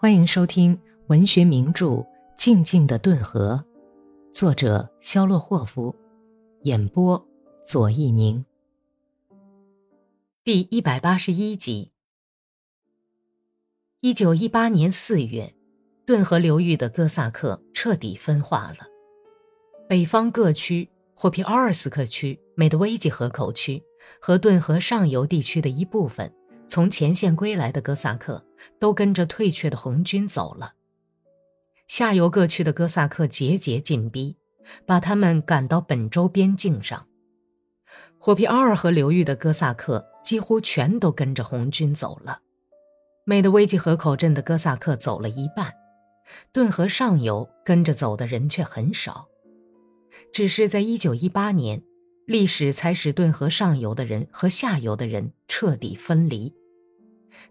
欢迎收听文学名著《静静的顿河》，作者肖洛霍夫，演播左一宁。第一百八十一集。一九一八年四月，顿河流域的哥萨克彻底分化了，北方各区霍皮奥尔斯克区、美德维基河口区和顿河上游地区的一部分。从前线归来的哥萨克都跟着退却的红军走了。下游各区的哥萨克节节进逼，把他们赶到本州边境上。霍皮奥尔河流域的哥萨克几乎全都跟着红军走了。美德维基河口镇的哥萨克走了一半，顿河上游跟着走的人却很少。只是在一九一八年，历史才使顿河上游的人和下游的人彻底分离。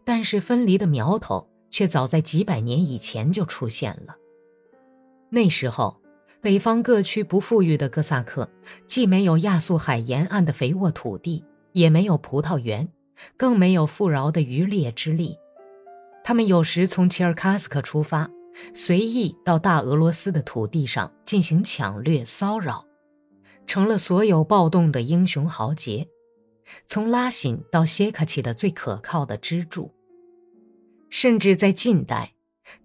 但是分离的苗头却早在几百年以前就出现了。那时候，北方各区不富裕的哥萨克，既没有亚速海沿岸的肥沃土地，也没有葡萄园，更没有富饶的渔猎之力。他们有时从齐尔卡斯克出发，随意到大俄罗斯的土地上进行抢掠骚扰，成了所有暴动的英雄豪杰。从拉辛到谢卡奇的最可靠的支柱。甚至在近代，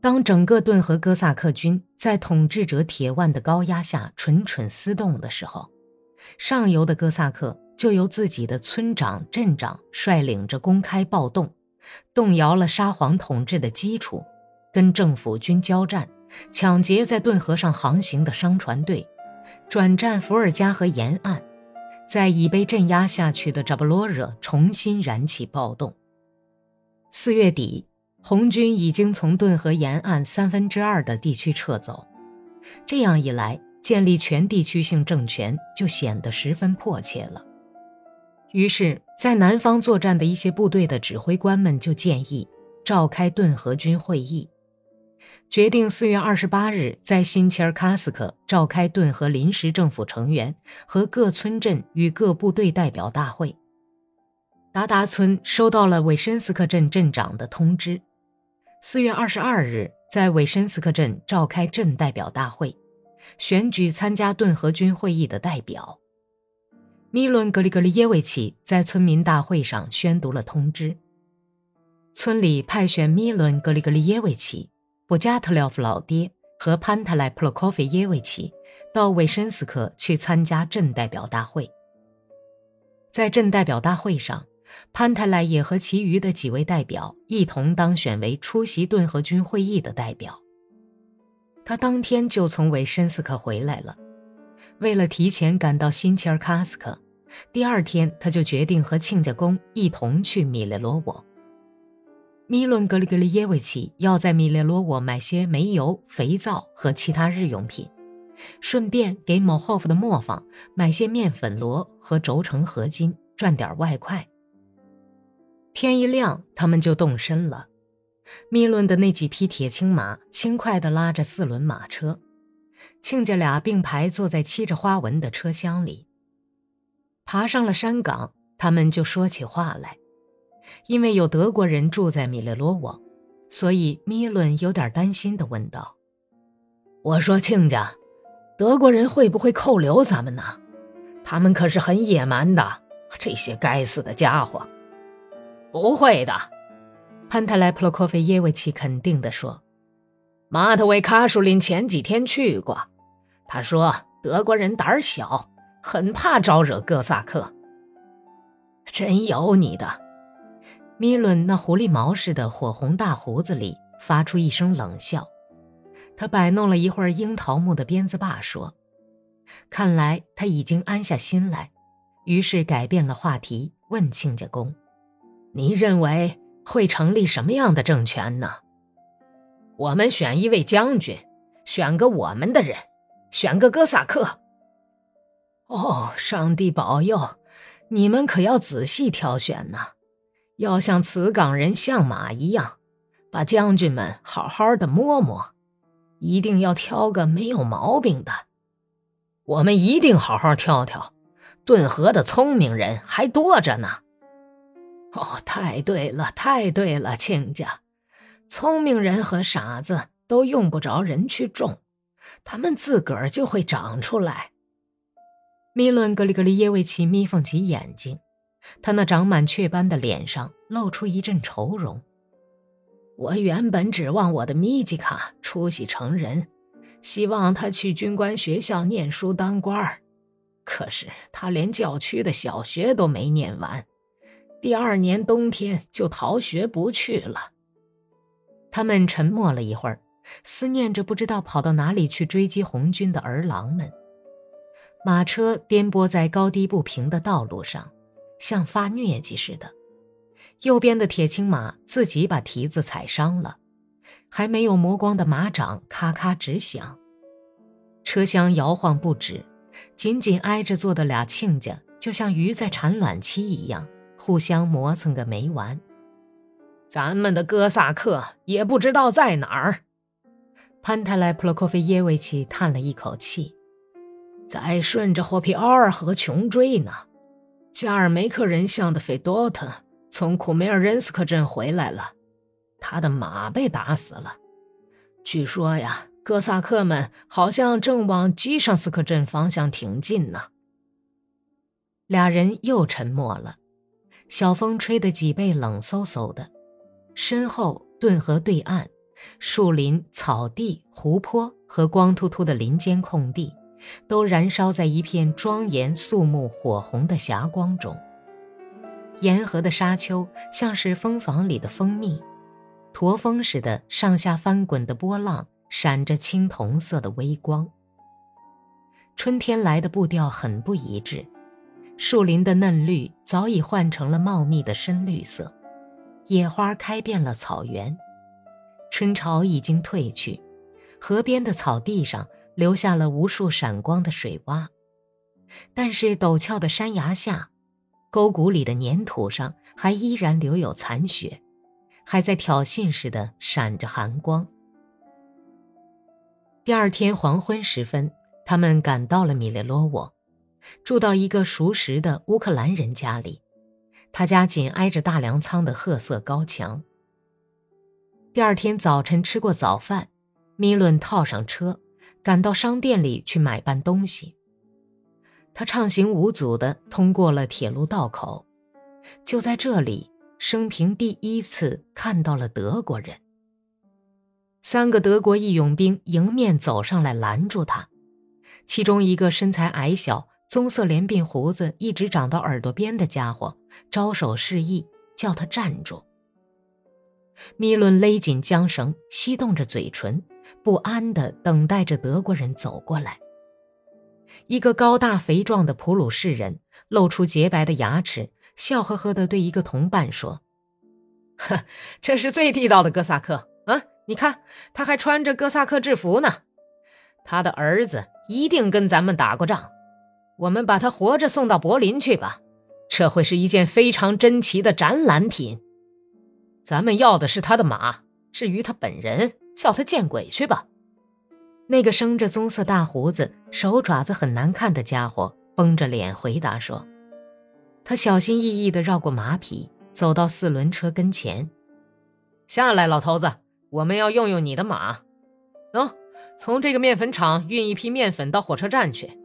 当整个顿河哥萨克军在统治者铁腕的高压下蠢蠢思动的时候，上游的哥萨克就由自己的村长、镇长率领着公开暴动，动摇了沙皇统治的基础，跟政府军交战，抢劫在顿河上航行的商船队，转战伏尔加河沿岸。在已被镇压下去的扎波罗热重新燃起暴动。四月底，红军已经从顿河沿岸三分之二的地区撤走。这样一来，建立全地区性政权就显得十分迫切了。于是，在南方作战的一些部队的指挥官们就建议召开顿河军会议。决定四月二十八日在新切尔卡斯克召开顿河临时政府成员和各村镇与各部队代表大会。达达村收到了韦申斯克镇镇长的通知，四月二十二日在韦申斯克镇召开镇代表大会，选举参加顿河军会议的代表。米伦格里格里耶维奇在村民大会上宣读了通知，村里派选米伦格里格里耶维奇。布加特廖夫老爹和潘特莱普洛科菲耶维奇到韦申斯克去参加镇代表大会。在镇代表大会上，潘特莱也和其余的几位代表一同当选为出席顿河军会议的代表。他当天就从韦申斯克回来了，为了提前赶到新切尔卡斯克，第二天他就决定和亲家公一同去米列罗沃。米伦格里格里耶维奇要在米列罗沃买些煤油、肥皂和其他日用品，顺便给某霍夫的磨坊买些面粉箩和轴承合金，赚点外快。天一亮，他们就动身了。米伦的那几匹铁青马轻快地拉着四轮马车，亲家俩并排坐在漆着花纹的车厢里。爬上了山岗，他们就说起话来。因为有德国人住在米列罗沃，所以米伦有点担心地问道：“我说亲家，德国人会不会扣留咱们呢？他们可是很野蛮的，这些该死的家伙。”“不会的。”潘特莱普洛科菲耶维奇肯定地说，“马特维卡舒林前几天去过，他说德国人胆小，很怕招惹哥萨克。真有你的！”米伦那狐狸毛似的火红大胡子里发出一声冷笑，他摆弄了一会儿樱桃木的鞭子把，说：“看来他已经安下心来。”于是改变了话题，问亲家公：“你认为会成立什么样的政权呢？”“我们选一位将军，选个我们的人，选个哥萨克。”“哦，上帝保佑！你们可要仔细挑选呢。”要像此岗人相马一样，把将军们好好的摸摸，一定要挑个没有毛病的。我们一定好好挑挑，顿河的聪明人还多着呢。哦，太对了，太对了，亲家，聪明人和傻子都用不着人去种，他们自个儿就会长出来。米伦格里格里耶维奇眯缝起眼睛，他那长满雀斑的脸上露出一阵愁容。我原本指望我的米吉卡出息成人，希望他去军官学校念书当官儿，可是他连教区的小学都没念完，第二年冬天就逃学不去了。他们沉默了一会儿，思念着不知道跑到哪里去追击红军的儿郎们。马车颠簸在高低不平的道路上，像发疟疾似的。右边的铁青马自己把蹄子踩伤了，还没有磨光的马掌咔咔直响。车厢摇晃不止，紧紧挨着坐的俩亲家就像鱼在产卵期一样，互相磨蹭个没完。咱们的哥萨克也不知道在哪儿。潘泰莱普洛科菲耶维奇叹了一口气。在顺着霍皮奥尔河穷追呢。加尔梅克人像的费多特从库梅尔任斯克镇回来了，他的马被打死了。据说呀，哥萨克们好像正往基尚斯克镇方向挺进呢。俩人又沉默了，小风吹得脊背冷飕飕的。身后顿河对岸，树林、草地、湖泊和光秃秃的林间空地。都燃烧在一片庄严肃穆、火红的霞光中。沿河的沙丘像是蜂房里的蜂蜜，驼峰似的上下翻滚的波浪闪着青铜色的微光。春天来的步调很不一致，树林的嫩绿早已换成了茂密的深绿色，野花开遍了草原。春潮已经退去，河边的草地上。留下了无数闪光的水洼，但是陡峭的山崖下，沟谷里的粘土上还依然留有残雪，还在挑衅似的闪着寒光。第二天黄昏时分，他们赶到了米列罗沃，住到一个熟识的乌克兰人家里，他家紧挨着大粮仓的褐色高墙。第二天早晨吃过早饭，米伦套上车。赶到商店里去买办东西。他畅行无阻地通过了铁路道口，就在这里，生平第一次看到了德国人。三个德国义勇兵迎面走上来拦住他，其中一个身材矮小、棕色连鬓胡子一直长到耳朵边的家伙招手示意，叫他站住。米伦勒紧缰绳，吸动着嘴唇。不安地等待着德国人走过来。一个高大肥壮的普鲁士人露出洁白的牙齿，笑呵呵地对一个同伴说：“呵，这是最地道的哥萨克啊！你看，他还穿着哥萨克制服呢。他的儿子一定跟咱们打过仗。我们把他活着送到柏林去吧，这会是一件非常珍奇的展览品。咱们要的是他的马，至于他本人……”叫他见鬼去吧！那个生着棕色大胡子、手爪子很难看的家伙绷着脸回答说：“他小心翼翼地绕过马匹，走到四轮车跟前，下来，老头子，我们要用用你的马。喏，从这个面粉厂运一批面粉到火车站去，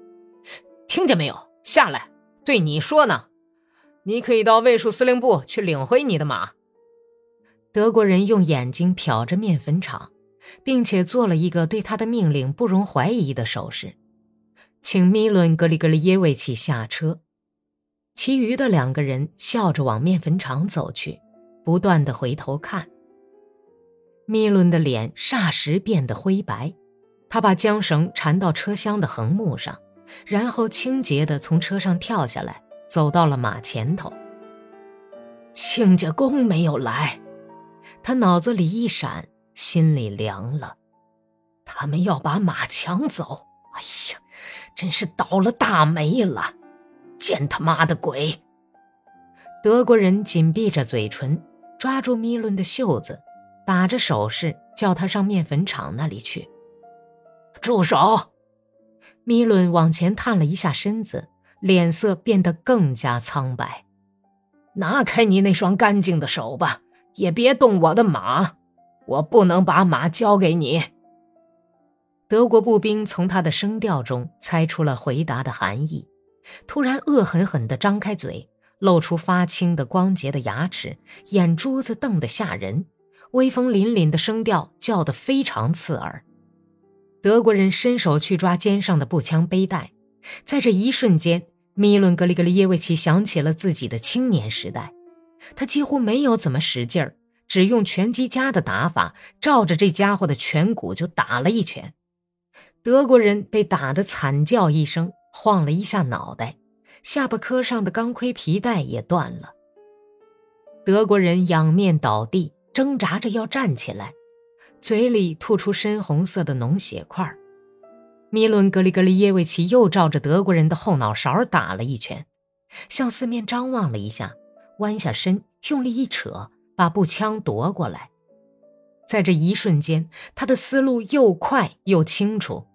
听见没有？下来，对你说呢。你可以到卫戍司令部去领回你的马。”德国人用眼睛瞟着面粉厂。并且做了一个对他的命令不容怀疑的手势，请米伦格里格里耶维奇下车。其余的两个人笑着往面粉厂走去，不断的回头看。米伦的脸霎时变得灰白，他把缰绳缠到车厢的横木上，然后清洁的从车上跳下来，走到了马前头。亲家公没有来，他脑子里一闪。心里凉了，他们要把马抢走！哎呀，真是倒了大霉了！见他妈的鬼！德国人紧闭着嘴唇，抓住米伦的袖子，打着手势叫他上面粉厂那里去。住手！米伦往前探了一下身子，脸色变得更加苍白。拿开你那双干净的手吧，也别动我的马！我不能把马交给你。德国步兵从他的声调中猜出了回答的含义，突然恶狠狠地张开嘴，露出发青的光洁的牙齿，眼珠子瞪得吓人，威风凛凛的声调叫得非常刺耳。德国人伸手去抓肩上的步枪背带，在这一瞬间，米伦格里格里耶维奇想起了自己的青年时代，他几乎没有怎么使劲儿，只用拳击家的打法，照着这家伙的颧骨就打了一拳。德国人被打得惨叫一声，晃了一下脑袋，下巴颏上的钢盔皮带也断了。德国人仰面倒地，挣扎着要站起来，嘴里吐出深红色的脓血块。米伦格里格里耶维奇又照着德国人的后脑勺打了一拳，向四面张望了一下，弯下身，用力一扯，把步枪夺过来。在这一瞬间，他的思路又快又清楚。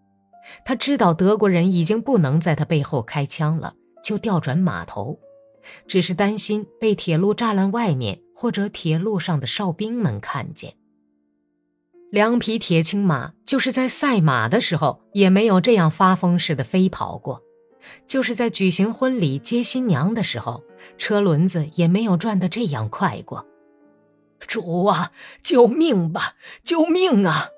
他知道德国人已经不能在他背后开枪了，就调转马头，只是担心被铁路栅栏外面或者铁路上的哨兵们看见。两匹铁青马，就是在赛马的时候也没有这样发疯似的飞跑过；就是在举行婚礼接新娘的时候，车轮子也没有转得这样快过。主啊，救命吧！救命啊！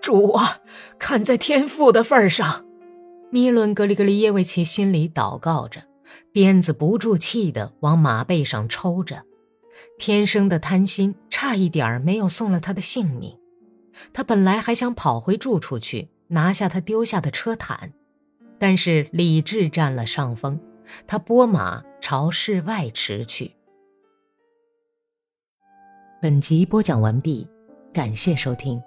主啊，看在天父的份上，米伦格里格里耶维奇心里祷告着，鞭子不住气地往马背上抽着。天生的贪心差一点没有送了他的性命。他本来还想跑回住处去拿下他丢下的车毯，但是理智占了上风，他拨马朝室外驰去。本集播讲完毕，感谢收听。